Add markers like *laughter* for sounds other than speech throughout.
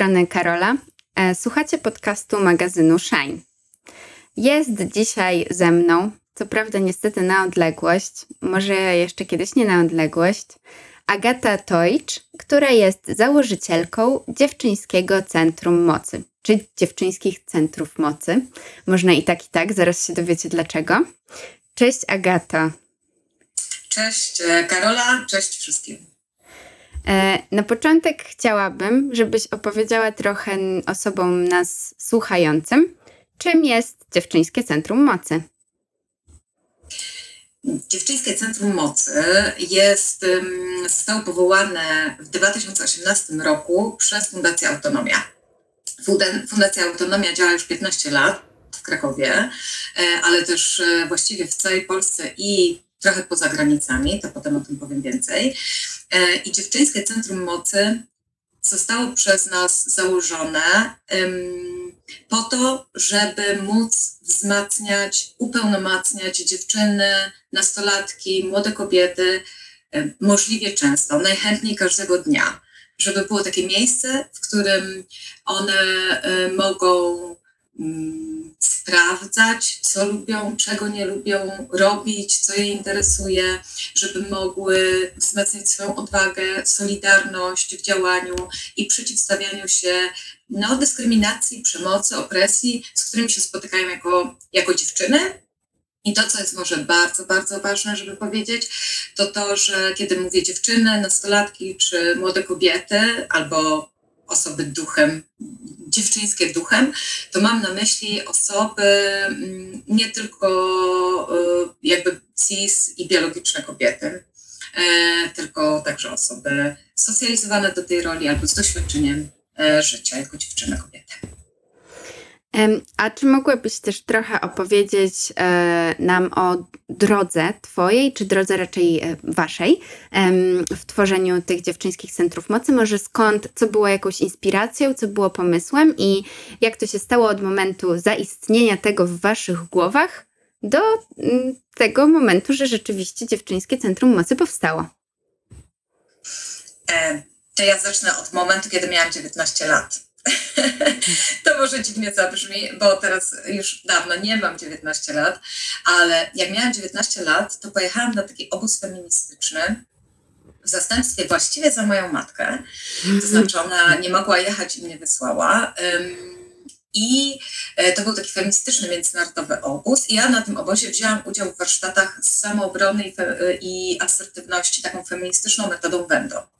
strony Karola. E, słuchacie podcastu magazynu Shine. Jest dzisiaj ze mną, co prawda niestety na odległość, może jeszcze kiedyś nie na odległość, Agata Tojcz, która jest założycielką Dziewczyńskiego Centrum Mocy, czy Dziewczyńskich Centrów Mocy. Można i tak, i tak, zaraz się dowiecie dlaczego. Cześć Agata. Cześć e, Karola, cześć wszystkim. E, na początek chciałabym, żebyś opowiedziała trochę osobom nas słuchającym, czym jest Dziewczyńskie Centrum Mocy. Dziewczyńskie Centrum Mocy jest, zostało powołane w 2018 roku przez Fundację Autonomia. Fundacja Autonomia działa już 15 lat w Krakowie, e, ale też e, właściwie w całej Polsce i trochę poza granicami, to potem o tym powiem więcej. E, I Dziewczyńskie Centrum Mocy zostało przez nas założone po to, żeby móc wzmacniać, upełnomacniać dziewczyny, nastolatki, młode kobiety możliwie często, najchętniej każdego dnia. Żeby było takie miejsce, w którym one e, mogą sprawdzać, co lubią, czego nie lubią robić, co je interesuje, żeby mogły wzmacniać swoją odwagę, solidarność w działaniu i przeciwstawianiu się no, dyskryminacji, przemocy, opresji, z którymi się spotykają jako, jako dziewczyny. I to, co jest może bardzo, bardzo ważne, żeby powiedzieć, to to, że kiedy mówię dziewczyny, nastolatki czy młode kobiety albo osoby duchem, dziewczyńskie duchem, to mam na myśli osoby mm, nie tylko e, jakby cis i biologiczne kobiety, e, tylko także osoby socjalizowane do tej roli albo z doświadczeniem e, życia jako dziewczyny kobiety. A czy mogłabyś też trochę opowiedzieć e, nam o drodze Twojej, czy drodze raczej e, Waszej w tworzeniu tych dziewczyńskich centrów mocy? Może skąd, co było jakąś inspiracją, co było pomysłem i jak to się stało od momentu zaistnienia tego w Waszych głowach do mm, tego momentu, że rzeczywiście Dziewczyńskie Centrum Mocy powstało? E, to ja zacznę od momentu, kiedy miałam 19 lat. *laughs* to może dziwnie zabrzmi, bo teraz już dawno nie mam 19 lat, ale jak miałam 19 lat, to pojechałam na taki obóz feministyczny w zastępstwie właściwie za moją matkę. To znaczy ona nie mogła jechać i mnie wysłała. I e, to był taki feministyczny międzynarodowy obóz. I ja na tym obozie wzięłam udział w warsztatach z samoobrony i, asertywności, taką feministyczną metodą Wendo.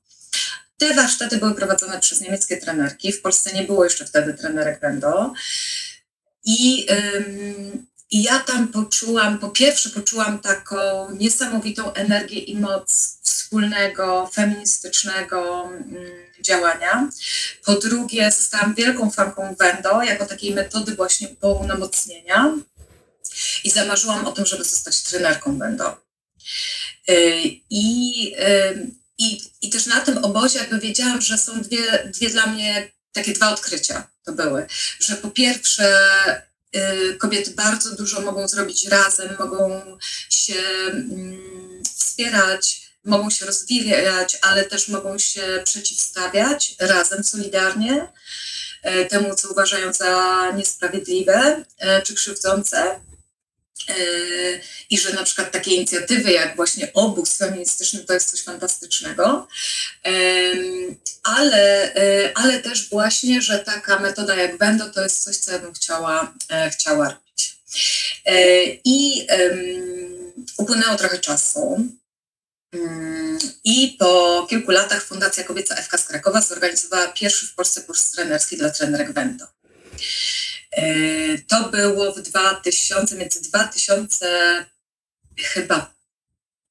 Te warsztaty były prowadzone przez niemieckie trenerki. W Polsce nie było jeszcze wtedy trenerek Wendo. I, ym, I ja tam poczułam, po pierwsze poczułam taką niesamowitą energię i moc wspólnego, feministycznego um, działania. Po drugie zostałam wielką fanką Wendo jako takiej metody właśnie pełnomocnienia i zamarzyłam o tym, żeby zostać trenerką Wendo. Y, I i, I też na tym obozie jakby wiedziałam, że są dwie, dwie dla mnie takie dwa odkrycia to były, że po pierwsze y, kobiety bardzo dużo mogą zrobić razem, mogą się y, wspierać, mogą się rozwijać, ale też mogą się przeciwstawiać razem, solidarnie y, temu, co uważają za niesprawiedliwe y, czy krzywdzące. I że na przykład takie inicjatywy jak właśnie obóz feministyczny to jest coś fantastycznego, ale, e, ale też właśnie, że taka metoda jak Wendo to jest coś, co ja bym chciała, e, chciała robić. E, I upłynęło trochę czasu. Mm, I po kilku latach Fundacja Kobieca FK z Krakowa zorganizowała pierwszy w Polsce kurs trenerski dla trenerek Wendo. E, to było w 2000, między 2000 chyba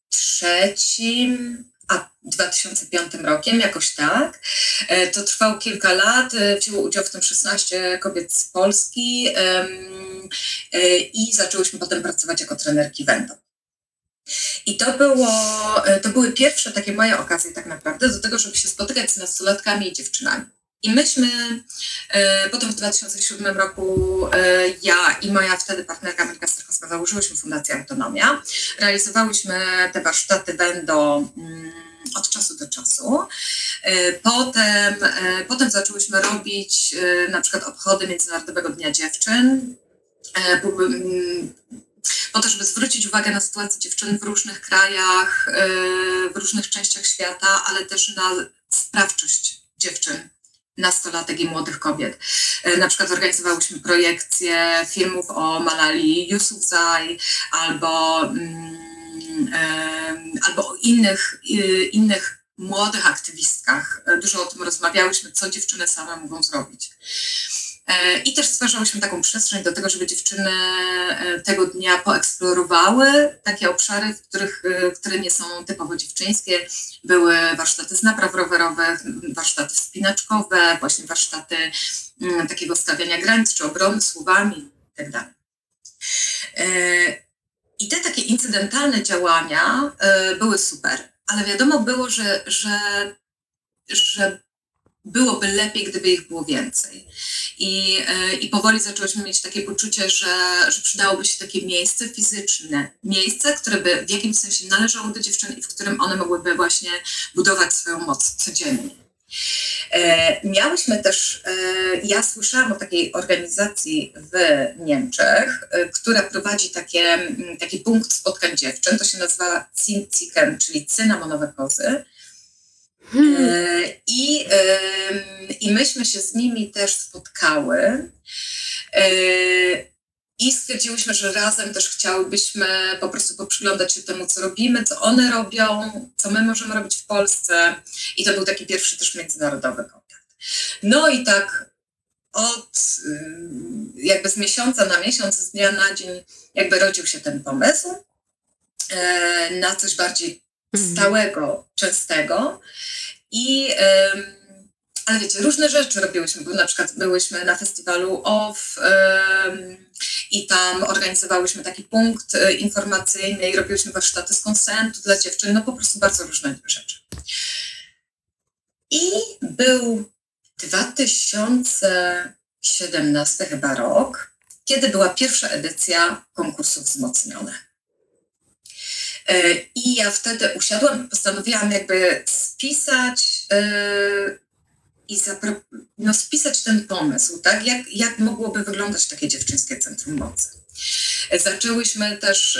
trzecim a 2005 rokiem, jakoś tak. E, to trwało kilka lat, e, wzięło udział w tym 16 kobiet z Polski i zaczęłyśmy potem pracować jako trenerki Wendo. I to, było, to były pierwsze takie moje okazje tak naprawdę do tego, żeby się spotykać z nastolatkami i dziewczynami. I myśmy e, potem w 2007 roku e, ja i moja wtedy partnerka Monika Strychowska założyłyśmy Fundację Autonomia. Realizowałyśmy te warsztaty Wendo mm, od czasu do czasu. Potem, potem zaczęłyśmy robić na przykład obchody Międzynarodowego Dnia Dziewczyn. Po to, żeby zwrócić uwagę na sytuację dziewczyn w różnych krajach, w różnych częściach świata, ale też na sprawczość dziewczyn nastolatek i młodych kobiet. E, na przykład organizowałyśmy projekcje filmów o Malali Yousafzai albo, mm, albo o innych, innych młodych aktywistkach. E, dużo o tym rozmawiałyśmy, co dziewczyny same mogą zrobić. E, I też stwarzałyśmy taką przestrzeń do tego, żeby dziewczyny e, tego dnia poeksplorowały takie obszary, w których, e, które nie są typowo dziewczyńskie. Były warsztaty z napraw rowerowych, warsztaty wspinaczkowe, właśnie warsztaty mm, takiego stawiania granic czy obrony słowami itd. Tak I te takie incydentalne działania były super, ale wiadomo było, że, że, że byłoby lepiej, gdyby ich było więcej. I, e, i powoli zaczęłyśmy mieć takie poczucie, że, że przydałoby się takie miejsce fizyczne, miejsce, które by w jakimś sensie należało do dziewczyn i w którym one mogłyby właśnie budować swoją moc codziennie. E, miałyśmy też, e, ja słyszałam o takiej organizacji w Niemczech, e, która prowadzi takie, taki punkt spotkań dziewczyn, to się nazywa Zinziken, czyli cynamonowe kozy. Hmm. I, I myśmy się z nimi też spotkały. E, I stwierdziłyśmy, że razem też chciałybyśmy po prostu poprzyglądać się temu, co robimy, co one robią, co my możemy robić w Polsce. I to był taki pierwszy też międzynarodowy kontakt. No i tak od jakby z miesiąca na miesiąc, z dnia na dzień, jakby rodził się ten pomysł e, na coś bardziej. Stałego, częstego. I, ale wiecie, różne rzeczy robiłyśmy, bo na przykład byłyśmy na festiwalu OFF i tam organizowałyśmy taki punkt e, informacyjny i robiłyśmy warsztaty z konsentu dla dziewczyn, no po prostu bardzo różne rzeczy. I był 2017 chyba rok, kiedy była pierwsza edycja konkursu wzmocnione. E, I ja wtedy usiadłam, postanowiłam jakby spisać yy, i no, spisać ten pomysł, tak? Jak, jak mogłoby wyglądać takie dziewczyńskie centrum mocy. Zaczęłyśmy też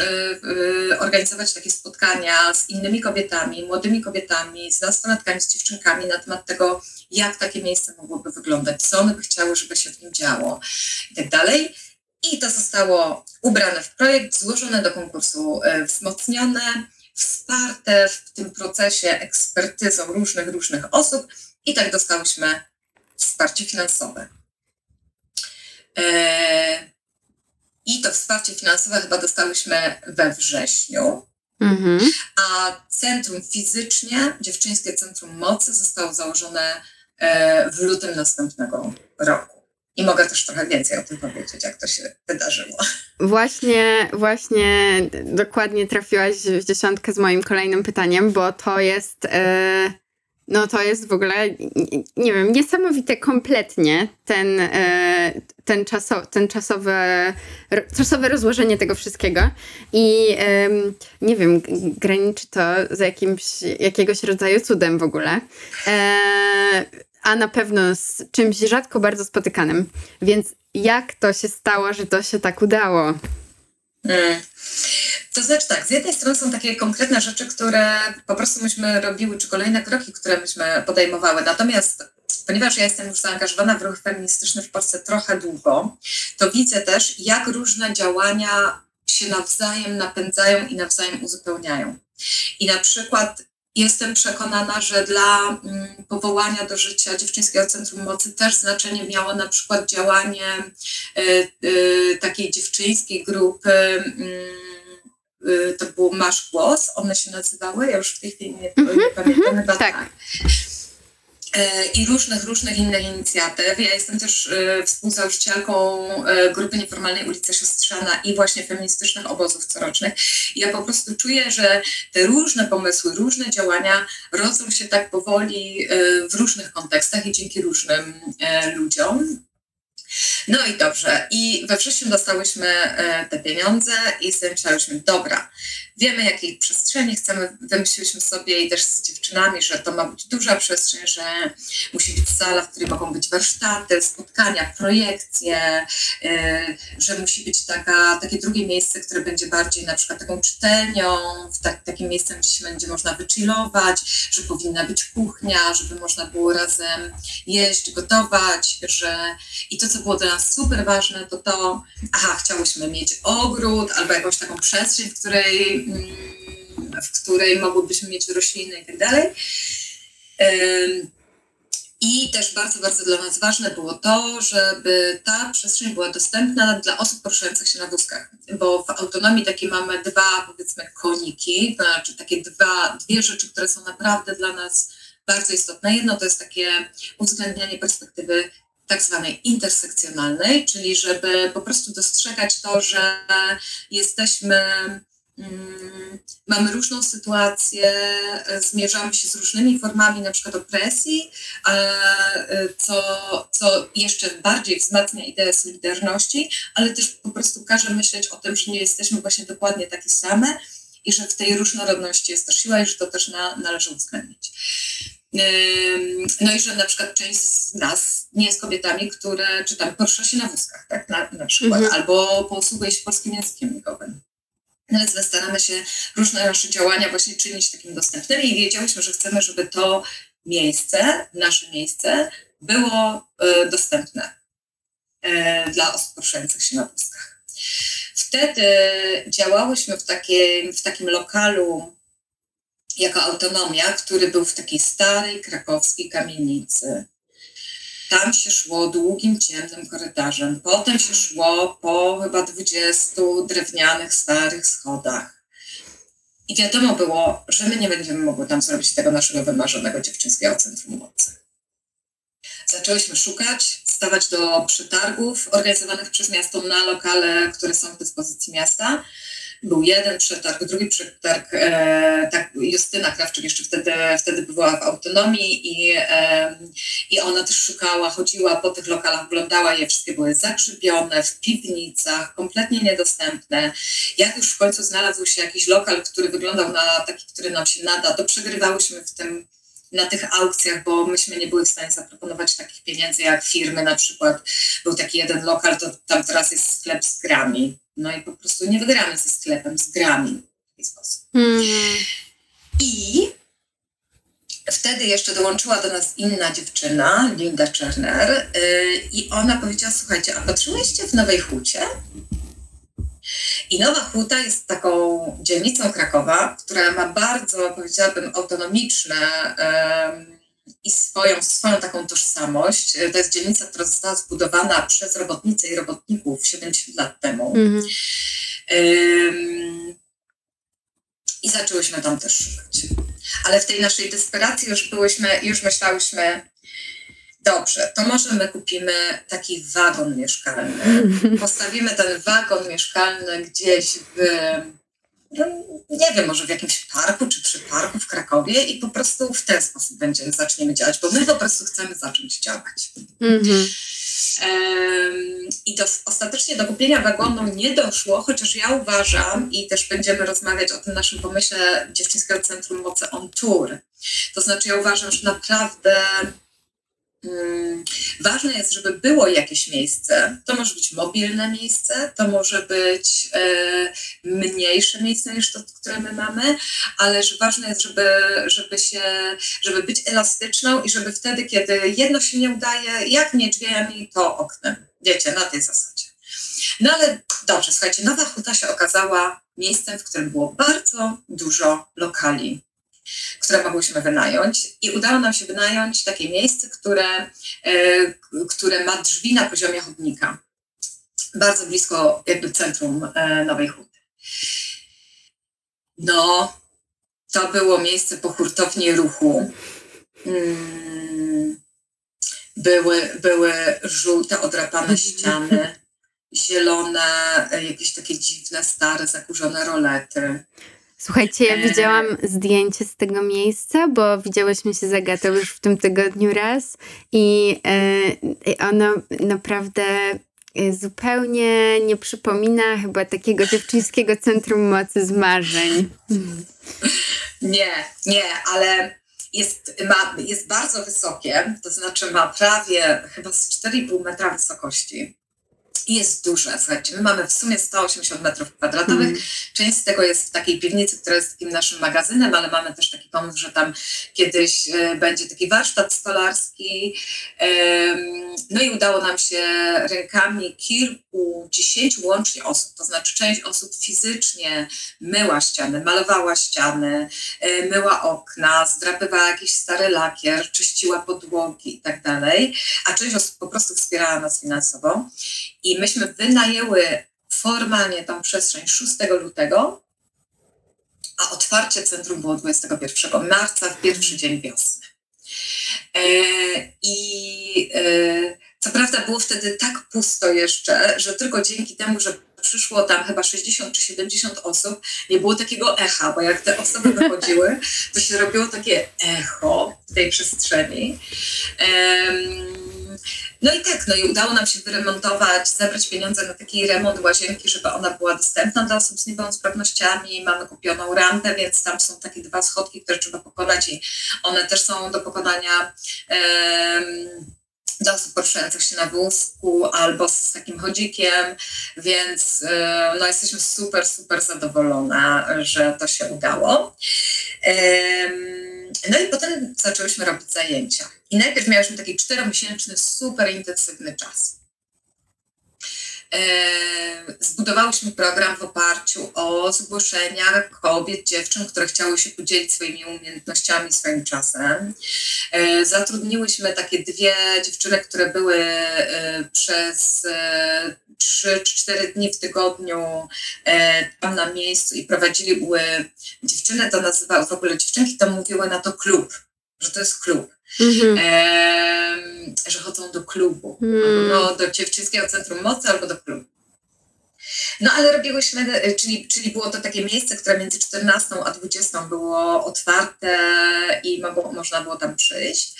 yy, organizować takie spotkania z innymi kobietami, młodymi kobietami, z nastolatkami, z dziewczynkami na temat tego, jak takie miejsce mogłoby wyglądać, co one by chciały, żeby się w nim działo i tak dalej. I to zostało ubrane w projekt, złożone do konkursu, e, wzmocnione, wsparte w tym procesie ekspertyzą różnych, różnych osób i tak dostałyśmy wsparcie finansowe. E, I to wsparcie finansowe chyba dostałyśmy we wrześniu, mhm. a centrum fizycznie, Dziewczyńskie Centrum Mocy zostało założone e, w lutym następnego roku. I mogę też trochę więcej o tym powiedzieć, jak to się wydarzyło. Właśnie, właśnie dokładnie trafiłaś w dziesiątkę z moim kolejnym pytaniem, bo to jest. Yy, no to jest w ogóle, nie wiem, niesamowite kompletnie ten, yy, ten, czaso, ten czasowe, czasowe rozłożenie tego wszystkiego. I nie wiem, graniczy to z jakimś, jakiegoś rodzaju cudem w ogóle a na pewno z czymś rzadko bardzo spotykanym. Więc jak to się stało, że to się tak udało? Hmm. To znaczy tak, z jednej strony są takie konkretne rzeczy, które po prostu myśmy robiły, czy kolejne kroki, które myśmy podejmowały. Natomiast ponieważ ja jestem już zaangażowana w ruch feministyczny w Polsce trochę długo, to widzę też, jak różne działania się nawzajem napędzają i nawzajem uzupełniają. I na przykład Jestem przekonana, że dla mm, powołania do życia Dziewczyńskiego Centrum Mocy też znaczenie miało na przykład działanie y, y, takiej dziewczyńskiej grupy. Y, to było Masz Głos, one się nazywały, ja już w tej chwili nie, mm -hmm, nie pamiętam, mm -hmm, tak. tak. E, i różnych, różnych innych inicjatyw. Ja jestem też e, współzałożycielką e, grupy nieformalnej Ulica Siostrzana i właśnie feministycznych obozów corocznych. I ja po prostu czuję, że te różne pomysły, różne działania rodzą się tak powoli w różnych kontekstach i dzięki różnym ludziom. No i dobrze. I we wrześniu dostałyśmy e, te pieniądze i sobie myślałyśmy, dobra, wiemy jakiej przestrzeni chcemy, wymyśliłyśmy sobie i też z dziewczynami, że to ma być duża przestrzeń, że musi być sala, w której mogą być warsztaty, spotkania, projekcje, e, że musi być taka, takie drugie miejsce, które będzie bardziej na przykład taką czytelnią, w tak, takim miejscem, gdzie się będzie można wychillować, że powinna być kuchnia, żeby można było razem jeść, gotować, że i to, co było dla nas super ważne, to to, aha, chciałyśmy mieć ogród albo jakąś taką przestrzeń, w której, mm, w której mogłybyśmy mieć rośliny i tak dalej. I też bardzo, bardzo dla nas ważne było to, żeby ta przestrzeń była dostępna dla osób poruszających się na wózkach, bo w autonomii takie mamy dwa, powiedzmy, koniki, to znaczy takie dwa, dwie rzeczy, które są naprawdę dla nas bardzo istotne. Jedno to jest takie uwzględnianie perspektywy tak zwanej intersekcjonalnej, czyli żeby po prostu dostrzegać to, że jesteśmy Mm, mamy różną sytuację, zmierzamy się z różnymi formami na przykład opresji, co, co jeszcze bardziej wzmacnia ideę solidarności, ale też po prostu każe myśleć o tym, że nie jesteśmy właśnie dokładnie takie same i że w tej różnorodności jest też siła i że to też na, należy uwzględnić. No i że na przykład część z nas nie jest kobietami, które czy tam porusza się na wózkach, tak, na, na przykład, mhm. albo posługuje się polskim językiem migowym. No więc my staramy się różne nasze działania właśnie czynić takim dostępnymi i wiedziałyśmy, że chcemy, żeby to miejsce, nasze miejsce było y, dostępne y, dla osób poruszających się na wózkach. Wtedy działałyśmy w, takiej, w takim lokalu jako autonomia, który był w takiej starej krakowskiej kamienicy. Tam się szło długim, ciemnym korytarzem. Potem się szło po chyba 20 drewnianych, starych schodach. I wiadomo było, że my nie będziemy mogły tam zrobić tego naszego wymarzonego dziewczynskiego centrum mocy. Zaczęłyśmy szukać, stawać do przetargów organizowanych przez miasto na lokale, które są w dyspozycji miasta był jeden przetarg, drugi przetarg, e, tak, Justyna Krawczyk jeszcze wtedy, wtedy była w autonomii i, e, i ona też szukała, chodziła po tych lokalach, oglądała je, wszystkie były zakrzypione, w piwnicach, kompletnie niedostępne. Jak już w końcu znalazł się jakiś lokal, który wyglądał na taki, który nam się nada, to przegrywałyśmy w tym na tych aukcjach, bo myśmy nie były w stanie zaproponować takich pieniędzy jak firmy, na przykład był taki jeden lokal, to tam teraz jest sklep z grami. No i po prostu nie wygramy ze sklepem, z grami w taki sposób. Mm. I wtedy jeszcze dołączyła do nas inna dziewczyna, Linda Czerner, yy, i ona powiedziała, słuchajcie, a patrzyłyście w Nowej Hucie? I Nowa Huta jest taką dzielnicą Krakowa, która ma bardzo, powiedziałabym, autonomiczne i swoją, swoją taką tożsamość. To jest dzielnica, która została zbudowana przez robotnice i robotników 70 lat temu. Mm. I zaczęłyśmy tam też szukać. Ale w tej naszej desperacji już byłyśmy, już myślałyśmy, Dobrze, to może my kupimy taki wagon mieszkalny. *laughs* Postawimy ten wagon mieszkalny gdzieś w, no, nie wiem, może w jakimś parku czy przy parku w Krakowie i po prostu w ten sposób będziemy, zaczniemy działać, bo my po prostu chcemy zacząć działać. Mm-hmm. I do, ostatecznie do kupienia wagonu nie doszło, chociaż ja uważam i też będziemy rozmawiać o tym naszym pomyśle Dziewczyńskiego Centrum Mocy on Tour. To znaczy ja uważam, że naprawdę ważne jest, żeby było jakieś miejsce. To może być mobilne miejsce, to może być e, mniejsze miejsce niż to, które my mamy, ale że ważne jest, żeby, żeby, się, żeby być elastyczną i żeby wtedy, kiedy jedno się nie udaje, jak nie drzwiami, to oknem. Wiecie, na tej zasadzie. No ale dobrze, słuchajcie, Nowa Huta się okazała miejscem, w którym było bardzo dużo lokali które mogłyśmy wynająć i udało nam się wynająć takie miejsce, które, e, które ma drzwi na poziomie chodnika. Bardzo blisko jakby centrum e, Nowej Huty. No, to było miejsce po hurtowni ruchu. Mm, były, były żółte, odrapane *laughs* ściany, zielone, e, jakieś takie dziwne, stare, zakurzone rolety. Słuchajcie, ja widziałam zdjęcie z tego miejsca, bo widziałyśmy się z Agatą już w tym tygodniu raz i, e, ono naprawdę y, zupełnie nie przypomina chyba takiego dziewczyńskiego centrum mocy z marzeń. Nie, nie, ale jest, ma, jest bardzo wysokie, to znaczy ma prawie chyba z 4,5 metra wysokości jest duże. Słuchajcie, my mamy w sumie 180 metrów kwadratowych. Mm. Część z tego jest w takiej piwnicy, która jest takim naszym magazynem, ale mamy też taki pomysł, że tam kiedyś e, będzie taki warsztat stolarski. No i udało nam się rękami kilkudziesięciu łącznie osób, to znaczy część osób fizycznie myła ściany, malowała ściany, e, myła okna, zdrapywała jakiś stary lakier, czyściła podłogi i tak dalej, a część osób po prostu wspierała nas finansowo. I myśmy wynajęły formalnie tą przestrzeń 6 lutego, a otwarcie centrum było 21 marca, w pierwszy dzień wiosny. E, I e, co prawda było wtedy tak pusto jeszcze, że tylko dzięki temu, że przyszło tam chyba 60 czy 70 osób, nie było takiego echa, bo jak te osoby wychodziły, to się robiło takie echo w tej przestrzeni. No i tak, no i udało nam się wyremontować, zebrać pieniądze na taki remont łazienki, żeby ona była dostępna dla osób z niepełnosprawnościami. Mamy kupioną rampę, więc tam są takie dwa schodki, które trzeba pokonać i one też są do pokonania. Um, dla osób poruszających się na wózku albo z takim chodzikiem, więc no, jesteśmy super, super zadowolone, że to się udało. No i potem zaczęłyśmy robić zajęcia. I najpierw miałyśmy taki czteromiesięczny, super intensywny czas. Zbudowałyśmy program w oparciu o zgłoszenia kobiet, dziewczyn, które chciały się podzielić swoimi umiejętnościami, swoim czasem. Zatrudniłyśmy takie dwie dziewczyny, które były przez e, trzy czy cztery dni w tygodniu tam na miejscu i prowadzili dziewczyny, to nazywały w ogóle dziewczynki, to mówiły na to klub, że to jest klub. Mhm. E, że chodzą do klubu, mm. no, do dziewczyńskiego centrum mocy albo do klubu. No ale robiłyśmy, czyli, czyli było to takie miejsce, które między 14 a 20 było otwarte i mogło, można było tam przyjść.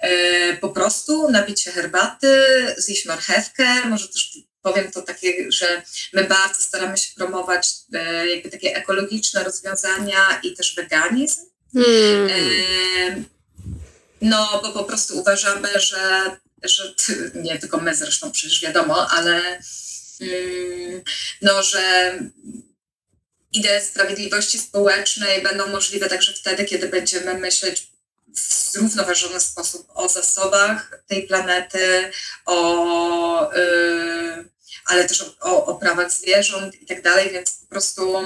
E, po prostu napić się herbaty, zjeść marchewkę, może też powiem to takie, że my bardzo staramy się promować e, jakby takie ekologiczne rozwiązania i też weganizm. Hmm. E, no, bo po prostu uważamy, że, że nie tylko my zresztą przecież wiadomo, ale mm, no, że idee sprawiedliwości społecznej będą możliwe także wtedy, kiedy będziemy myśleć w zrównoważony sposób o zasobach tej planety, o, yy, ale też o, o prawach zwierząt i tak dalej, więc po prostu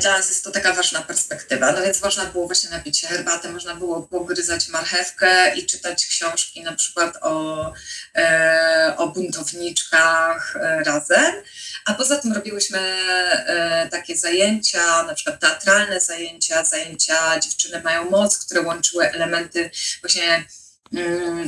dla nas jest to taka ważna perspektywa. No więc można było właśnie napić się herbaty, można było pogryzać marchewkę i czytać książki na przykład o, e, o buntowniczkach e, razem. A poza tym robiłyśmy takie zajęcia, na przykład teatralne zajęcia, zajęcia Dziewczyny mają moc, które łączyły elementy właśnie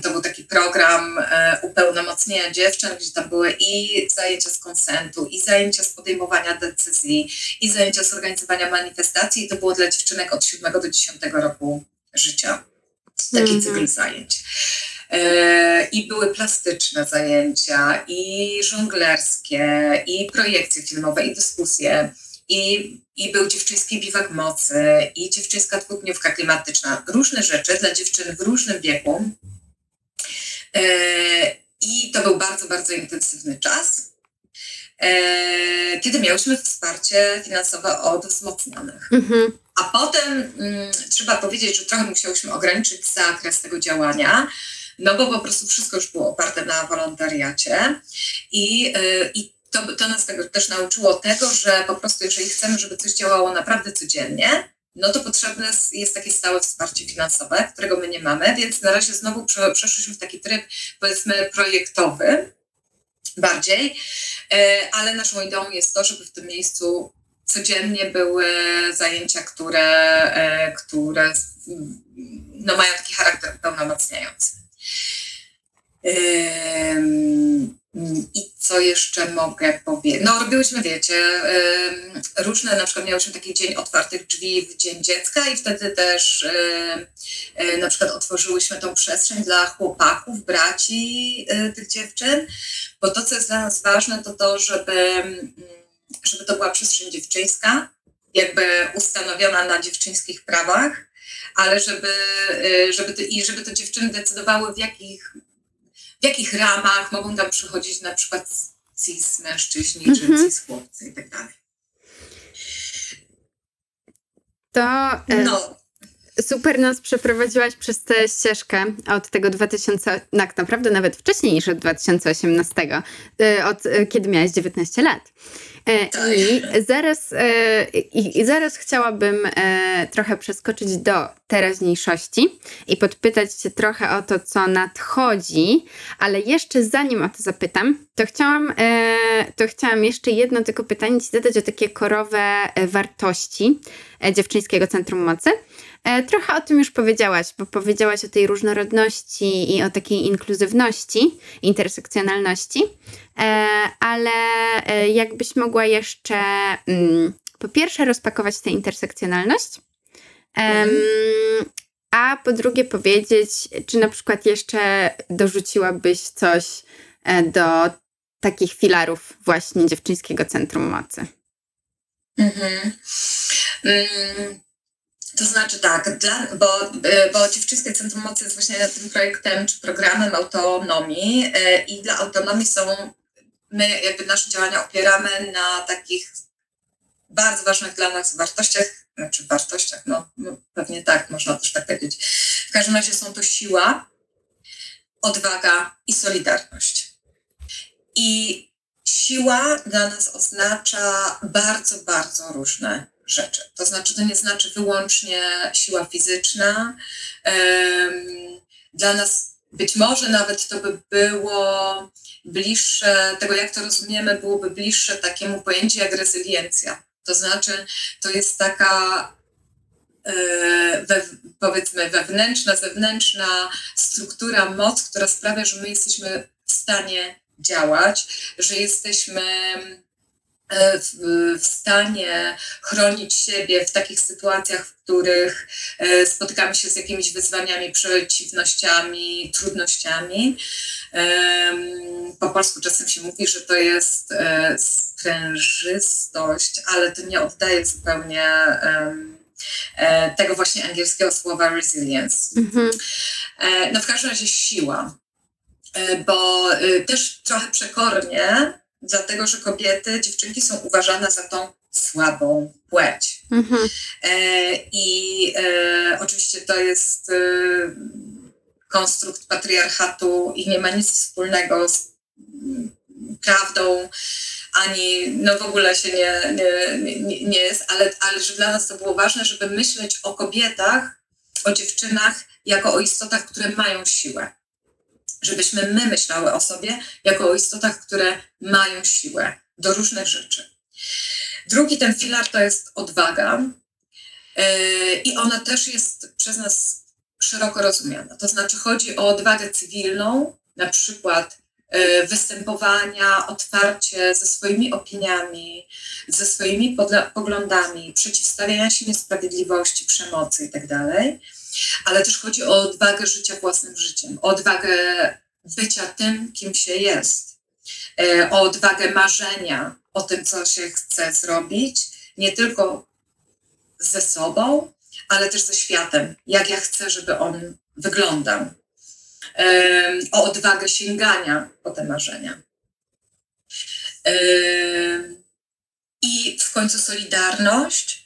to był taki program e, upełnomocnienia dziewczyn, gdzie tam były i zajęcia z konsentu, i zajęcia z podejmowania decyzji, i zajęcia z organizowania manifestacji. I to było dla dziewczynek od 7 do 10 roku życia. Taki mm -hmm. cykl zajęć. E, I były plastyczne zajęcia, i żonglerskie, i projekcje filmowe, i dyskusje i, i był dziewczyński biwak mocy, i dziewczyńska dwudniówka klimatyczna. Różne rzeczy dla dziewczyn w różnym wieku. E, I to był bardzo, bardzo intensywny czas, e, kiedy miałyśmy wsparcie finansowe od wzmocnionych. Mhm. A potem mm, trzeba powiedzieć, że trochę musiałyśmy ograniczyć zakres tego działania, no bo po prostu wszystko już było oparte na wolontariacie i, y, i to, to nas też nauczyło tego, że po prostu jeżeli chcemy, żeby coś działało naprawdę codziennie, no to potrzebne jest takie stałe wsparcie finansowe, którego my nie mamy, więc na razie znowu przeszliśmy w taki tryb, powiedzmy, projektowy bardziej, e, ale naszą ideą jest to, żeby w tym miejscu codziennie były zajęcia, które, e, które no, mają taki charakter pełnomocniający. I co jeszcze mogę powiedzieć? No, robiłyśmy, wiecie, różne, na przykład miałyśmy taki dzień otwartych drzwi w Dzień Dziecka i wtedy też na przykład otworzyłyśmy tą przestrzeń dla chłopaków, braci tych dziewczyn, bo to, co jest dla nas ważne, to to, żeby, żeby to była przestrzeń dziewczyńska, jakby ustanowiona na dziewczyńskich prawach, ale żeby, żeby to, i żeby to dziewczyny decydowały, w jakich w jakich ramach mogą tam przychodzić na przykład cis mężczyźni czy mhm. cis chłopcy i tak dalej. To e, no. Super nas przeprowadziłaś przez tę ścieżkę od tego 2000, tak naprawdę nawet wcześniej niż od 2018, e, od e, kiedy miałaś 19 lat. E. I zaraz, e, i, zaraz chciałabym e, trochę przeskoczyć do teraźniejszości i podpytać Cię trochę o to, co nadchodzi, ale jeszcze zanim o to zapytam, to chciałam, to chciałam jeszcze jedno tylko pytanie Ci zadać o takie korowe wartości Dziewczyńskiego Centrum Mocy. Trochę o tym już powiedziałaś, bo powiedziałaś o tej różnorodności i o takiej inkluzywności, intersekcjonalności, ale jakbyś mogła jeszcze mm, po pierwsze rozpakować tę intersekcjonalność, mhm. a po drugie powiedzieć, czy na przykład jeszcze dorzuciłabyś coś e, do takich filarów właśnie Dziewczyńskiego Centrum Mocy. Mhm. Mm. To znaczy tak, dla, bo, e, bo Dziewczyńskie Centrum Mocy jest właśnie tym projektem czy programem autonomii e, i dla autonomii są my jakby nasze działania opieramy na takich bardzo ważnych dla nas wartościach, znaczy wartościach, no, no pewnie tak, można też tak powiedzieć. W każdym razie są to siła, odwaga i solidarność. I siła dla nas oznacza bardzo, bardzo różne rzeczy. To znaczy, to nie znaczy wyłącznie siła fizyczna. Dla nas być może nawet to by było bliższe, tego jak to rozumiemy, byłoby bliższe takiemu pojęciu jak rezyliencja. To znaczy, to jest taka e, we, powiedzmy wewnętrzna, zewnętrzna struktura moc, która sprawia, że my jesteśmy w stanie działać, że jesteśmy w, stanie chronić siebie w takich sytuacjach, w których e, spotykamy się z jakimiś wyzwaniami, przeciwnościami, trudnościami. Po polsku czasem się mówi, że to jest e, sprężystość, ale to nie oddaje zupełnie e, tego właśnie angielskiego słowa resilience. Mhm. No w każdym razie siła, bo też trochę przekornie, dlatego że kobiety, dziewczynki są uważane za tą słabą płeć. Mhm. I oczywiście to jest konstrukt patriarchatu i nie ma nic wspólnego z mm, prawdą, ani no w ogóle się nie, nie, nie, nie jest, ale, ale że dla nas to było ważne, żeby myśleć o kobietach, o dziewczynach jako o istotach, które mają siłę. Żebyśmy my myślały o sobie jako o istotach, które mają siłę do różnych rzeczy. Drugi ten filar to jest odwaga. Yy, I ona też jest przez nas szeroko rozumiana. To znaczy chodzi o odwagę cywilną, na przykład e, występowania otwarcie ze swoimi opiniami, ze swoimi poglądami, przeciwstawiania się niesprawiedliwości, przemocy itd. Ale też chodzi o odwagę życia własnym życiem, o odwagę bycia tym, kim się jest, e, o odwagę marzenia o tym, co się chce zrobić, nie tylko ze sobą, ale też ze światem, jak ja chcę, żeby on wyglądał. O odwagę sięgania po te marzenia. I w końcu solidarność,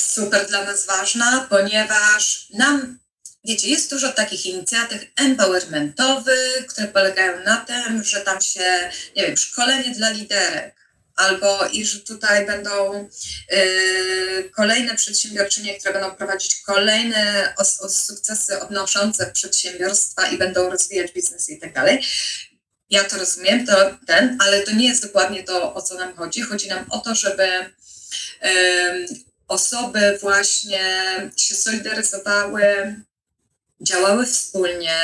super dla nas ważna, ponieważ nam, wiecie, jest dużo takich inicjatyw empowermentowych, które polegają na tym, że tam się, nie wiem, szkolenie dla liderek, albo iż tutaj będą y, kolejne przedsiębiorczynie, które będą prowadzić kolejne os, os sukcesy odnoszące przedsiębiorstwa i będą rozwijać biznes i tak dalej. Ja to rozumiem, to ten, ale to nie jest dokładnie to, o co nam chodzi. Chodzi nam o to, żeby osoby właśnie się solidaryzowały działały wspólnie,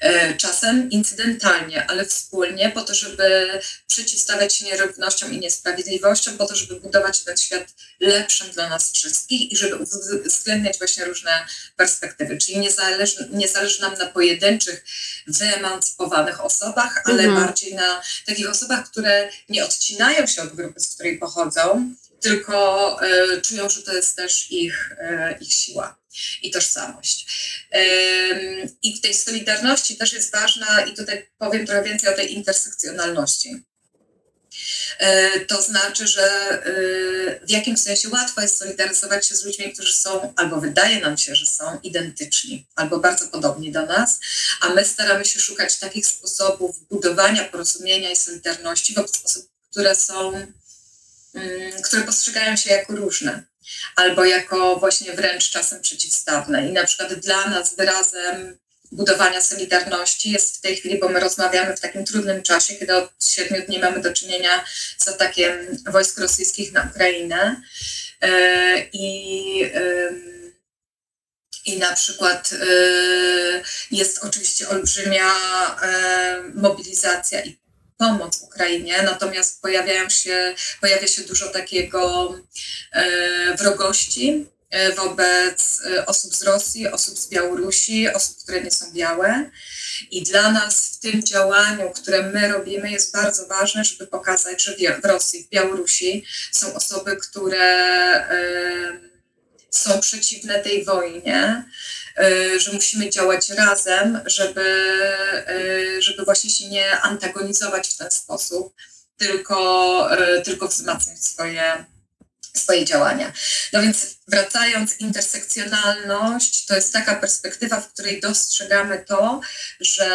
e, czasem incydentalnie, ale wspólnie po to, żeby przeciwstawiać się nierównościom i niesprawiedliwościom, po to, żeby budować ten świat lepszym dla nas wszystkich i żeby uwzględniać właśnie różne perspektywy. Czyli nie zależy, nie zależy nam na pojedynczych, wyemancypowanych osobach, ale mhm. bardziej na takich osobach, które nie odcinają się od grupy, z której pochodzą, tylko y, czują, że to jest też ich, y, ich siła i tożsamość. I w tej solidarności też jest ważna, i tutaj powiem trochę więcej o tej intersekcjonalności. E, to znaczy, że e, w jakimś sensie łatwo jest solidaryzować się z ludźmi, którzy są, albo wydaje nam się, że są identyczni, albo bardzo podobni do nas, a my staramy się szukać takich sposobów budowania porozumienia i solidarności wobec osób, które są, które postrzegają się jako różne albo jako właśnie wręcz czasem przeciwstawne. I na przykład dla nas wyrazem budowania solidarności jest w tej chwili, bo my rozmawiamy w takim trudnym czasie, kiedy od siedmiu dni mamy do czynienia z atakiem wojsk rosyjskich na Ukrainę. E, I, i na przykład e, jest oczywiście olbrzymia e, mobilizacja i pomoc Ukrainie, natomiast pojawiają się, pojawia się dużo takiego e, wrogości e, wobec e, osób z Rosji, osób z Białorusi, osób, które nie są białe. I dla nas w tym działaniu, które my robimy, jest bardzo ważne, żeby pokazać, że w Rosji, w Białorusi są osoby, które są przeciwne tej wojnie, E, że musimy działać razem, żeby, e, żeby właśnie się nie antagonizować w ten sposób, tylko, e, tylko wzmacniać swoje, swoje działania. No więc wracając, intersekcjonalność to jest taka perspektywa, w której dostrzegamy to, że,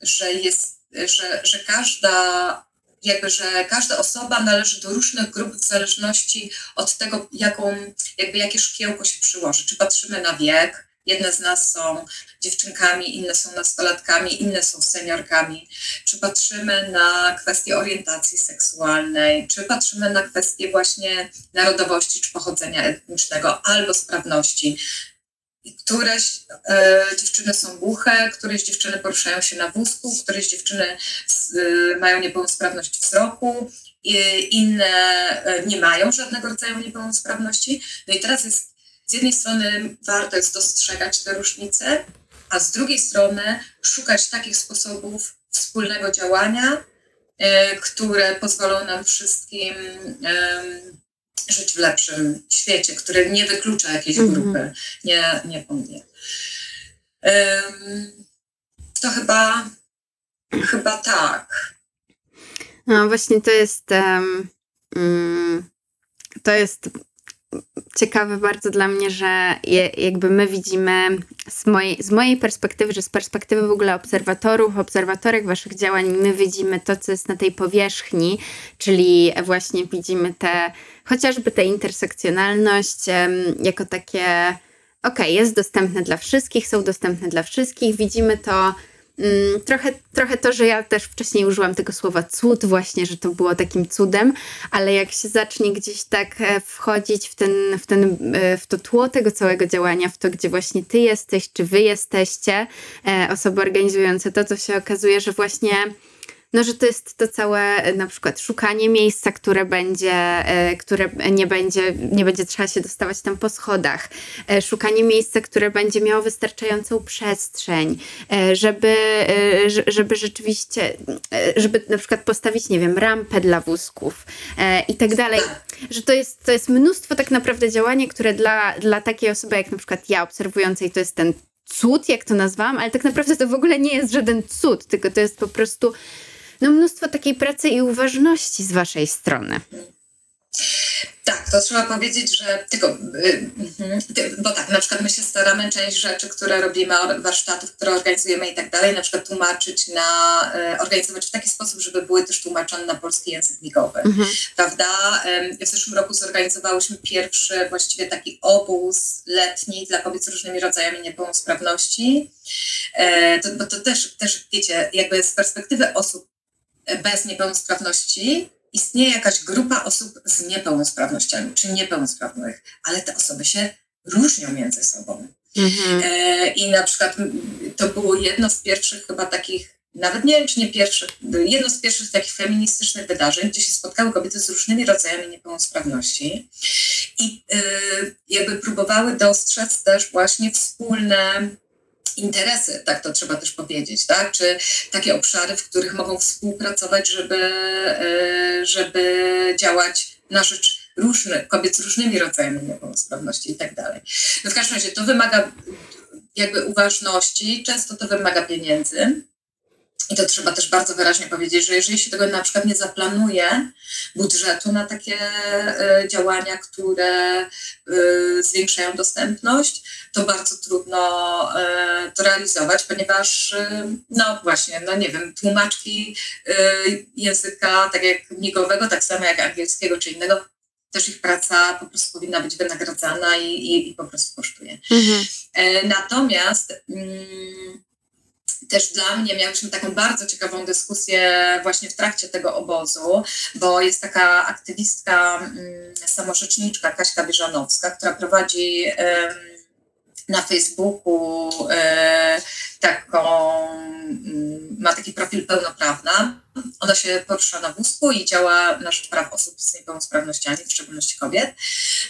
że, jest, że, że każda jakby, że każda osoba należy do różnych grup w zależności od tego, jaką, jakby jakie szkiełko się przyłoży. Czy patrzymy na wiek, jedne z nas są dziewczynkami, inne są nastolatkami, inne są seniorkami. Czy patrzymy na kwestie orientacji seksualnej, czy patrzymy na kwestie właśnie narodowości czy pochodzenia etnicznego albo sprawności. Któreś e, dziewczyny są głuche, któreś dziewczyny poruszają się na wózku, któreś dziewczyny z, e, mają niepełnosprawność wzroku, e, inne nie mają żadnego rodzaju niepełnosprawności. No i teraz jest z jednej strony warto jest dostrzegać te różnice, a z drugiej strony szukać takich sposobów wspólnego działania, e, które pozwolą nam wszystkim żyć w lepszym świecie, który nie wyklucza jakiejś mhm. grupy, nie, nie pomnie. Um, to chyba, chyba tak. No właśnie to jest um, to jest ciekawe bardzo dla mnie, że je, jakby my widzimy z mojej, z mojej perspektywy, że z perspektywy w ogóle obserwatorów, obserwatorek waszych działań, my widzimy to, co jest na tej powierzchni, czyli właśnie widzimy te, chociażby tę intersekcjonalność jako takie, okej, okay, jest dostępne dla wszystkich, są dostępne dla wszystkich, widzimy to trochę, trochę to, że ja też wcześniej użyłam tego słowa cud, właśnie, że to było takim cudem, ale jak się zacznie gdzieś tak e, wchodzić w, ten, w, ten, e, w to tło tego całego działania, w to, gdzie właśnie ty jesteś, czy wy jesteście, e, osoby organizujące to, to się okazuje, że właśnie no, że to jest to całe e, na przykład szukanie miejsca, które będzie, e, które nie będzie, nie będzie trzeba się dostawać tam po schodach, e, szukanie miejsca, które będzie miało wystarczającą przestrzeń, żeby, żeby rzeczywiście, żeby na przykład postawić, nie wiem, rampę dla wózków i tak dalej, że to jest, to jest mnóstwo tak naprawdę działania, które dla, dla takiej osoby jak na przykład ja obserwującej to jest ten cud, jak to nazwałam, ale tak naprawdę to w ogóle nie jest żaden cud, tylko to jest po prostu no, mnóstwo takiej pracy i uważności z waszej strony. Tak, to trzeba powiedzieć, że tylko, y, y, bo tak, na przykład my się staramy część rzeczy, które robimy, warsztatów, które organizujemy i tak dalej, na przykład tłumaczyć na, y, organizować w taki sposób, żeby były też tłumaczone na polski język migowy, mhm. prawda? W zeszłym roku zorganizowałyśmy pierwszy właściwie taki obóz letni dla kobiet z różnymi rodzajami niepełnosprawności, e, to, bo to też, też, wiecie, jakby z perspektywy osób bez niepełnosprawności istnieje jakaś grupa osób z niepełnosprawnościami czy niepełnosprawnych, ale te osoby się różnią między sobą. Mhm. E, I na przykład to było jedno z pierwszych chyba takich, nawet nie wiem czy nie pierwszych, jedno z pierwszych takich feministycznych wydarzeń, gdzie się spotkały kobiety z różnymi rodzajami niepełnosprawności i e, jakby próbowały dostrzec też właśnie wspólne interesy, tak to trzeba też powiedzieć, tak? Czy takie obszary, w których mogą współpracować, żeby, e, żeby działać na rzecz różnych kobiet z różnymi rodzajami niepełnosprawności i tak dalej. No w każdym razie to wymaga jakby uważności, często to wymaga pieniędzy. I to trzeba też bardzo wyraźnie powiedzieć, że jeżeli się tego na przykład nie zaplanuje budżetu na takie y, działania, które y, zwiększają dostępność, to bardzo trudno y, to realizować, ponieważ no właśnie, no nie wiem, tłumaczki języka tak jak migowego, tak samo jak angielskiego czy innego, też ich praca po prostu powinna być wynagradzana i, i, i po prostu kosztuje. Mhm. Natomiast mm, też dla mnie miałyśmy taką bardzo ciekawą dyskusję właśnie w trakcie tego obozu, bo jest taka aktywistka, mm, samorzeczniczka Kaśka Wieżanowska, która prowadzi na Facebooku e, taką, mm, ma taki profil pełnoprawna. Ona się porusza na wózku i działa na rzecz praw osób z niepełnosprawnościami, w szczególności kobiet.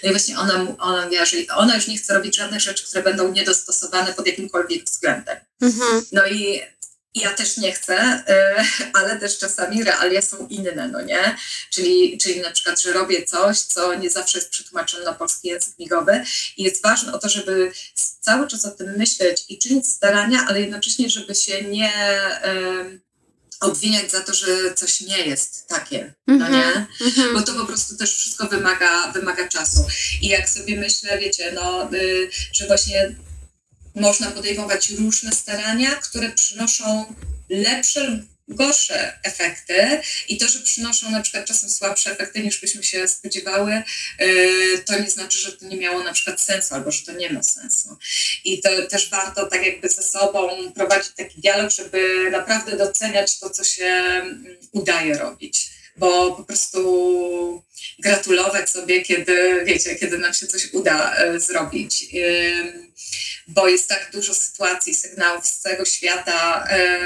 No i właśnie ona, ona mówi, że ona już nie chce robić żadnych rzeczy, które będą niedostosowane pod jakimkolwiek względem. Mhm. No i ja też nie chcę, y, *laughs* ale też czasami realia są inne, no nie? Czyli, czyli na przykład, że robię coś, co nie zawsze jest przetłumaczone na polski język migowy i jest ważne o to, żeby cały czas o tym myśleć i czynić starania, ale jednocześnie, żeby się nie obwiniać za to, że coś nie jest takie, no nie? Mm -hmm. Bo to po prostu też wszystko wymaga, wymaga czasu. I jak sobie myślę, wiecie, no, y, że właśnie można podejmować różne starania, które przynoszą lepsze lub gorsze efekty i to, że przynoszą na przykład czasem słabsze efekty niż byśmy się spodziewały, yy, to nie znaczy, że to nie miało na przykład sensu albo że to nie ma sensu. I to też warto tak jakby ze sobą prowadzić taki dialog, żeby naprawdę doceniać to, co się mm, udaje robić bo po prostu gratulować sobie, kiedy, wiecie, kiedy nam się coś uda e, zrobić. Bo jest tak dużo sytuacji, sygnałów z całego świata, e,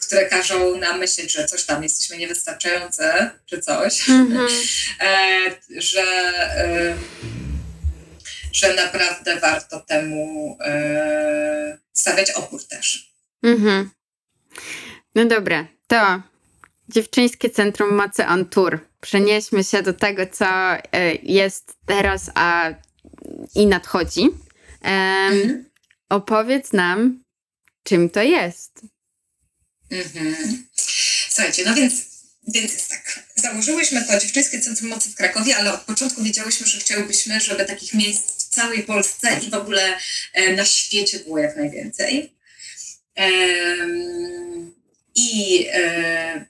które każą nam myśleć, że coś tam jesteśmy niewystarczające, czy coś, mm-hmm. *laughs* że, że naprawdę warto temu stawiać opór też. Mm-hmm. No dobra, to Dziewczyńskie Centrum Mocy on Tour. Przenieśmy się do tego, co e, jest teraz a i nadchodzi. Um, mhm. Opowiedz nam, czym to jest. Mhm. Słuchajcie, no więc, więc jest tak. Założyłyśmy to Dziewczyńskie Centrum Mocy w Krakowie, ale od początku wiedziałyśmy, że chciałybyśmy, żeby takich miejsc w całej Polsce i w ogóle e, na świecie było jak najwięcej. I e,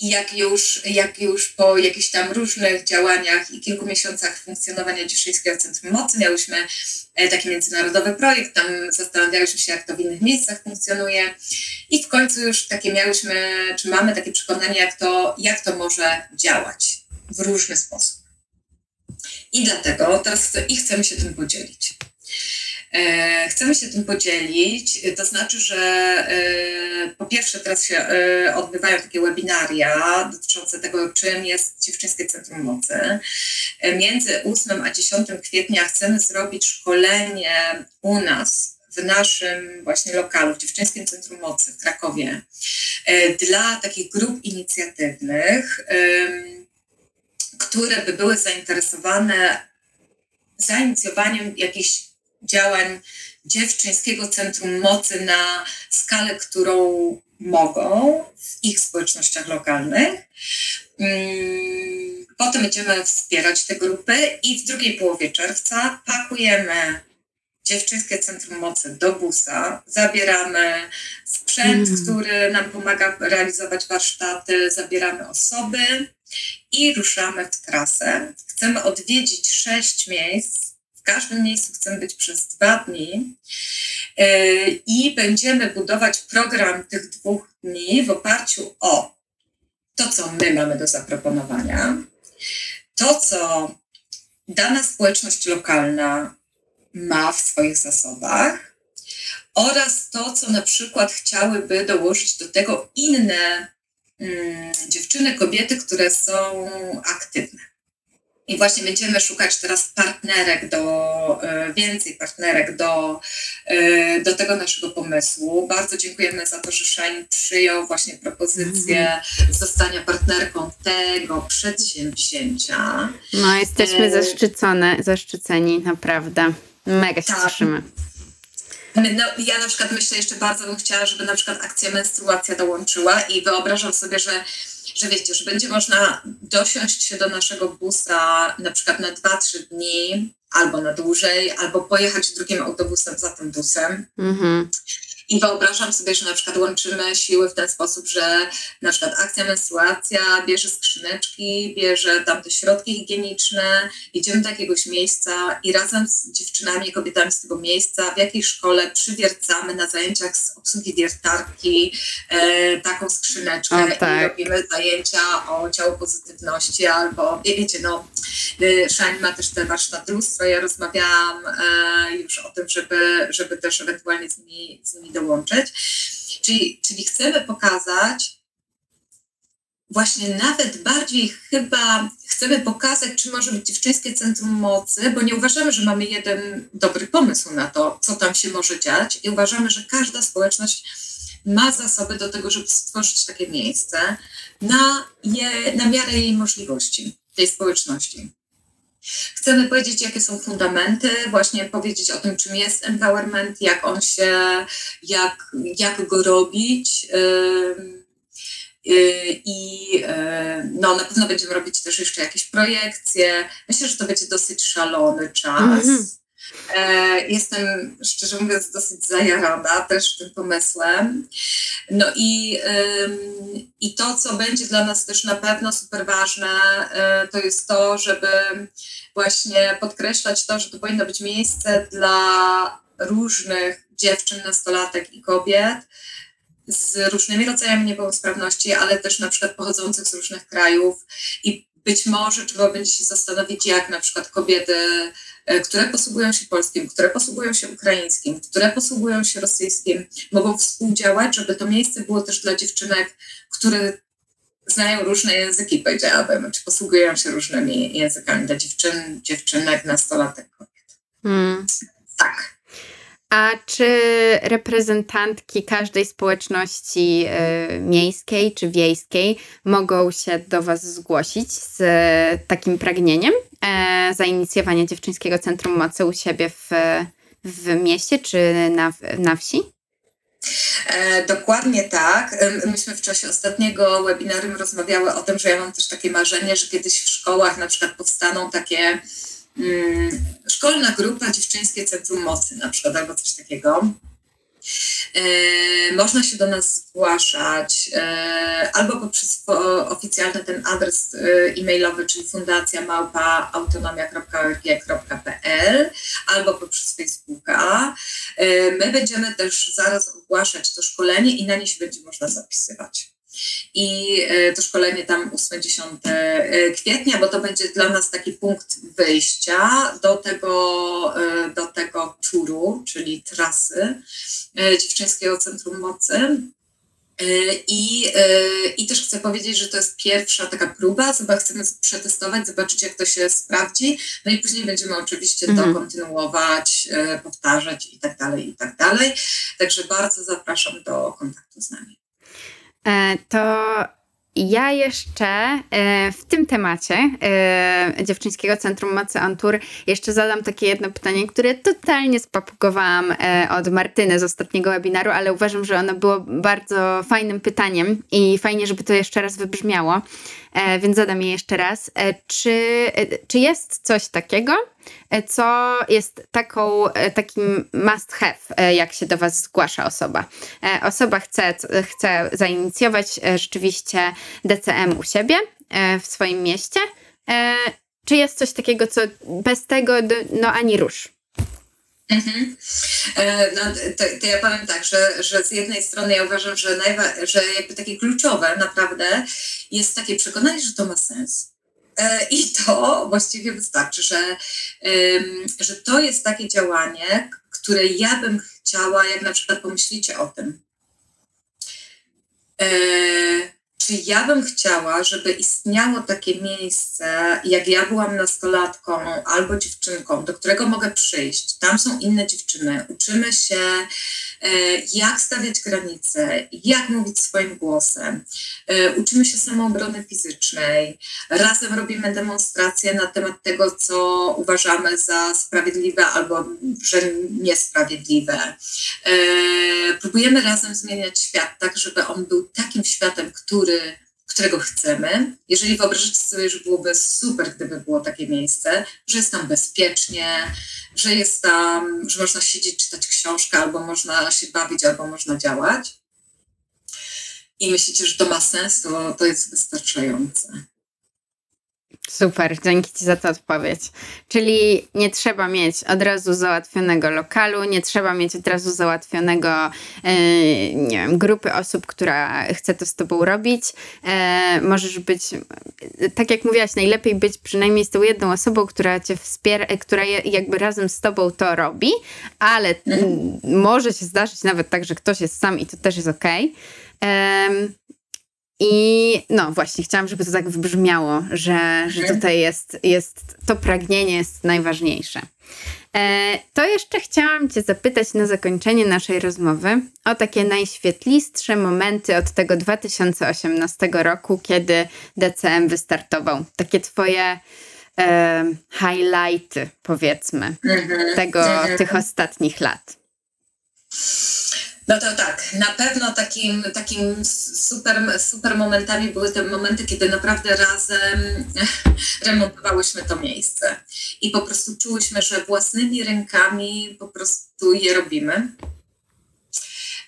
i jak już, jak już po jakichś tam różnych działaniach i kilku miesiącach funkcjonowania Dzieszyńskiego Centrum Mocy miałyśmy e, taki międzynarodowy projekt, tam zastanawiałyśmy się, jak to w innych miejscach funkcjonuje i w końcu już takie miałyśmy, czy mamy takie przekonanie, jak to, jak to może działać w różny sposób. I dlatego teraz i chcemy się tym podzielić. E, chcemy się tym podzielić, to znaczy, że e, po pierwsze teraz się e, odbywają takie webinaria dotyczące tego, czym jest Dziewczyńskie Centrum Mocy. Między 8 a 10 kwietnia chcemy zrobić szkolenie u nas w naszym właśnie lokalu, w Dziewczyńskim Centrum Mocy w Krakowie, dla takich grup inicjatywnych, które by były zainteresowane zainicjowaniem jakichś działań dziewczyńskiego centrum mocy na skalę, którą mogą w ich społecznościach lokalnych. Mm, potem będziemy wspierać te grupy i w drugiej połowie czerwca pakujemy Dziewczyńskie Centrum Mocy do busa, zabieramy sprzęt, mm. który nam pomaga realizować warsztaty, zabieramy osoby i ruszamy w trasę. Chcemy odwiedzić sześć miejsc każdym miejscu chcemy być przez dwa dni e, i będziemy budować program tych dwóch dni w oparciu o to, co my mamy do zaproponowania, to, co dana społeczność lokalna ma w swoich zasobach oraz to, co na przykład chciałyby dołożyć do tego inne mm, dziewczyny, kobiety, które są aktywne. I właśnie będziemy szukać teraz partnerek do, e, więcej partnerek do, e, do tego naszego pomysłu. Bardzo dziękujemy za to, że Shine przyjął właśnie propozycję mm. zostania partnerką tego przedsięwzięcia. No, jesteśmy e... zaszczycone, zaszczyceni, naprawdę. Mega się tak. cieszymy. No, ja na przykład myślę, jeszcze bardzo bym chciała, żeby na przykład akcja menstruacja dołączyła i wyobrażam sobie, że że wiecie, że będzie można dosiąść się do naszego busa na przykład na 2-3 dni, albo na dłużej, albo pojechać drugim autobusem za tym busem. Mm-hmm. I wyobrażam sobie, że na przykład łączymy siły w ten sposób, że na przykład akcja menstruacja bierze skrzyneczki, bierze tam te środki higieniczne, idziemy do jakiegoś miejsca i razem z dziewczynami, kobietami z tego miejsca w jakiejś szkole przywiercamy na zajęciach z obsługi wiertarki e, taką skrzyneczkę o, tak. i robimy zajęcia o ciało pozytywności albo wiecie, no y, Shine ma też te warsztaty lustro, ja rozmawiałam e, już o tym, żeby, żeby też ewentualnie z nimi, z nimi dołączyć. Czyli, czyli chcemy pokazać, właśnie nawet bardziej chyba chcemy pokazać, czy może być dziewczyńskie centrum mocy, bo nie uważamy, że mamy jeden dobry pomysł na to, co tam się może dziać i uważamy, że każda społeczność ma zasoby do tego, żeby stworzyć takie miejsce na, je, na miarę jej możliwości, tej społeczności. Chcemy powiedzieć, jakie są fundamenty, właśnie powiedzieć o tym, czym jest empowerment, jak on się, jak, jak go robić. I no, na pewno będziemy robić też jeszcze jakieś projekcje. Myślę, że to będzie dosyć szalony czas. Mm -hmm. Jestem, szczerze mówiąc, dosyć zajarana też tym pomysłem. No i, i to, co będzie dla nas też na pewno super ważne, e, to jest to, żeby właśnie podkreślać to, że to powinno być miejsce dla różnych dziewczyn, nastolatek i kobiet z różnymi rodzajami niepełnosprawności, ale też na przykład pochodzących z różnych krajów i być może trzeba będzie się zastanowić, jak na przykład kobiety, e, które posługują się polskim, które posługują się ukraińskim, które posługują się rosyjskim, mogą współdziałać, żeby to miejsce było też dla dziewczynek, które znają różne języki, powiedziałabym, czy posługują się różnymi językami dla dziewczyn, dziewczynek, nastolatek, kobiet. Hmm. Tak. A czy reprezentantki każdej społeczności y, miejskiej czy wiejskiej mogą się do Was zgłosić z y, takim pragnieniem y, zainicjowania Dziewczyńskiego Centrum Mocy u siebie w, w mieście czy na, na wsi? Dokładnie tak. Myśmy w czasie ostatniego webinarium rozmawiały o tym, że ja mam też takie marzenie, że kiedyś w szkołach na przykład powstaną takie szkolna grupa Dziewczyńskie Centrum Mocy na przykład albo coś takiego. E, można się do nas zgłaszać e, albo poprzez oficjalny ten adres e, e-mailowy, czyli fundacja małpa autonomia.org.pl albo poprzez Facebooka. My będziemy też zaraz ogłaszać to szkolenie i na nie się będzie można zapisywać i e, to szkolenie tam 8-10 e, kwietnia, bo to będzie dla nas taki punkt wyjścia do tego, e, do tego turu, czyli trasy Dziewczyńskiego Centrum Mocy. I, I też chcę powiedzieć, że to jest pierwsza taka próba, chyba chcemy przetestować, zobaczyć jak to się sprawdzi, no i później będziemy oczywiście mhm. to kontynuować, powtarzać i tak dalej, i tak dalej. Także bardzo zapraszam do kontaktu z nami. E, to ja jeszcze e, w tym temacie e, Dziewczyńskiego Centrum Mocy Antur jeszcze zadam takie jedno pytanie, które totalnie spapugowałam od Martyny z ostatniego webinaru, ale uważam, że ono było bardzo fajnym pytaniem i fajnie, żeby to jeszcze raz wybrzmiało, więc zadam je jeszcze raz. Czy, czy jest coś takiego, E, co jest taką, e, takim must have, e, jak się do Was zgłasza osoba. Osoba chce, chce zainicjować rzeczywiście DCM u siebie, w swoim mieście. Czy jest coś takiego, co bez tego no ani rusz? Mhm. No, to, to, ja powiem tak, że, że z jednej strony ja uważam, że, najwa- że jakby takie kluczowe naprawdę jest takie przekonanie, że to ma sens E, I to właściwie wystarczy, że, że to jest takie działanie, które ja bym chciała, jak na przykład pomyślicie o tym. Czy ja bym chciała, żeby istniało takie miejsce, jak ja byłam nastolatką albo dziewczynką, do którego mogę przyjść. Tam są inne dziewczyny. Uczymy się, e, jak stawiać granice, jak mówić swoim głosem. E, uczymy się samoobrony fizycznej. Razem robimy demonstracje na temat tego, co uważamy za sprawiedliwe albo że niesprawiedliwe. E, próbujemy razem zmieniać świat tak, żeby on był takim światem, który którego chcemy. Jeżeli wyobrażacie sobie, że byłoby super, gdyby było takie miejsce, że jest tam bezpiecznie, że jest tam, że można siedzieć, czytać książkę, albo można się bawić, albo można działać. I myślicie, że to ma sens, to, to jest wystarczające. Super, dzięki Ci za tę odpowiedź. Czyli nie trzeba mieć od razu załatwionego lokalu, nie trzeba mieć od razu załatwionego, e, nie wiem, grupy osób, która chce to z Tobą robić. E, możesz być, tak jak mówiłaś, najlepiej być przynajmniej z tą jedną osobą, która Cię wspiera, która jakby razem z Tobą to robi, ale mhm. może się zdarzyć nawet tak, że ktoś jest sam i to też jest okej. Okay. I no właśnie, chciałam, żeby to tak wybrzmiało, że, że mhm. tutaj jest, jest to pragnienie jest najważniejsze. E, to jeszcze chciałam Cię zapytać na zakończenie naszej rozmowy o takie najświetlistsze momenty od tego 2018 roku, kiedy DCM wystartował. Takie Twoje e, highlighty, powiedzmy, mhm. tego, mhm. tych ostatnich lat. No to tak, na pewno takim, takim super, super momentami były te momenty, kiedy naprawdę razem *laughs* remontowałyśmy to miejsce i po prostu czułyśmy, że własnymi rękami po prostu je robimy.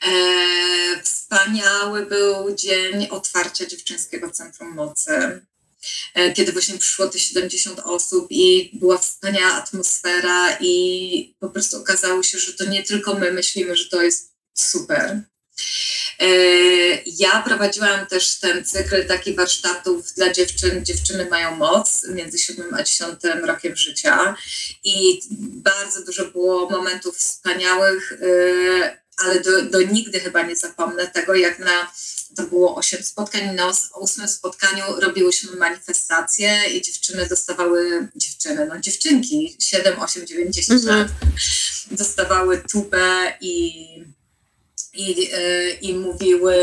E, wspaniały był dzień otwarcia Dziewczęskiego Centrum Mocy, e, kiedy właśnie przyszło te 70 osób i była wspaniała atmosfera i po prostu okazało się, że to nie tylko my myślimy, że to jest super. E, ja prowadziłam też ten cykl takich warsztatów dla dziewczyn. Dziewczyny mają moc między 7 a 10 rokiem życia i bardzo dużo było momentów wspaniałych, e, ale do, do nigdy chyba nie zapomnę tego, jak na to było 8 spotkań. Na ósmym spotkaniu robiłyśmy manifestacje i dziewczyny dostawały, dziewczyny, no dziewczynki, 7, 8, 9, 10 mhm. lat, dostawały tubę i i, e, i mówiły,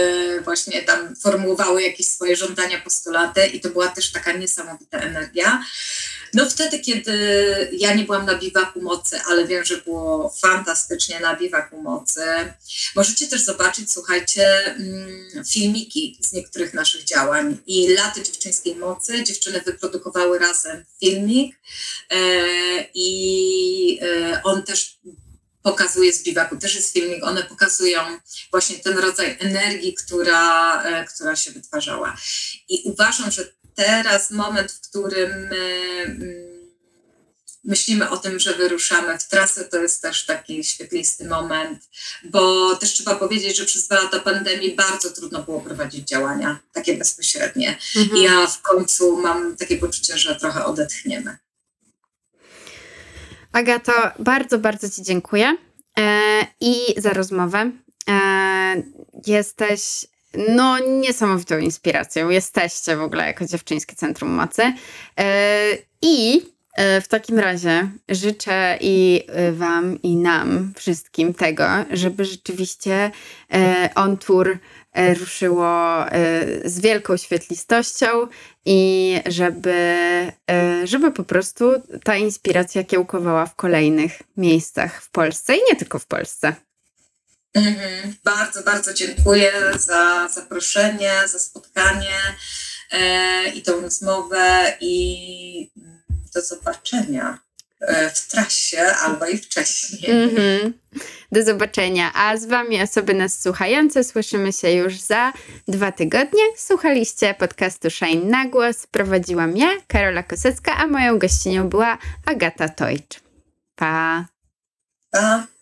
właśnie tam formułowały jakieś swoje żądania, postulaty i to była też taka niesamowita energia. No wtedy, kiedy ja nie byłam na biwaku mocy, ale wiem, że było fantastycznie na biwaku mocy. Możecie też zobaczyć, słuchajcie, mm, filmiki z niektórych naszych działań. I Laty Dziewczyńskiej Mocy dziewczyny wyprodukowały razem filmik e, i e, on też pokazuje z biwaku, też jest filmik, one pokazują właśnie ten rodzaj energii, która, e, która się wytwarzała. I uważam, że teraz moment, w którym mm, myślimy o tym, że wyruszamy w trasę, to jest też taki świetlisty moment, bo też trzeba powiedzieć, że przez dwa lata pandemii bardzo trudno było prowadzić działania takie bezpośrednie. Mhm. I ja w końcu mam takie poczucie, że trochę odetchniemy. Agato, bardzo, bardzo Ci dziękuję e, i za rozmowę. E, jesteś no niesamowitą inspiracją. Jesteście w ogóle jako Dziewczyńskie Centrum Mocy. E, I w takim razie życzę i Wam, i nam wszystkim tego, żeby rzeczywiście on tour ruszyło e, z wielką świetlistością i żeby, e, żeby po prostu ta inspiracja kiełkowała w kolejnych miejscach w Polsce i nie tylko w Polsce. Mhm. Bardzo, bardzo dziękuję za zaproszenie, za spotkanie e, i tą rozmowę i do zobaczenia. E, w trasie albo i wcześniej. Mm-hmm. Do zobaczenia. A z Wami osoby nas słuchające słyszymy się już za dwa tygodnie. Słuchaliście podcastu Shine na głos. Prowadziłam ja, Karola Kosecka, a moją gościnią była Agata Tojcz. Pa! Pa!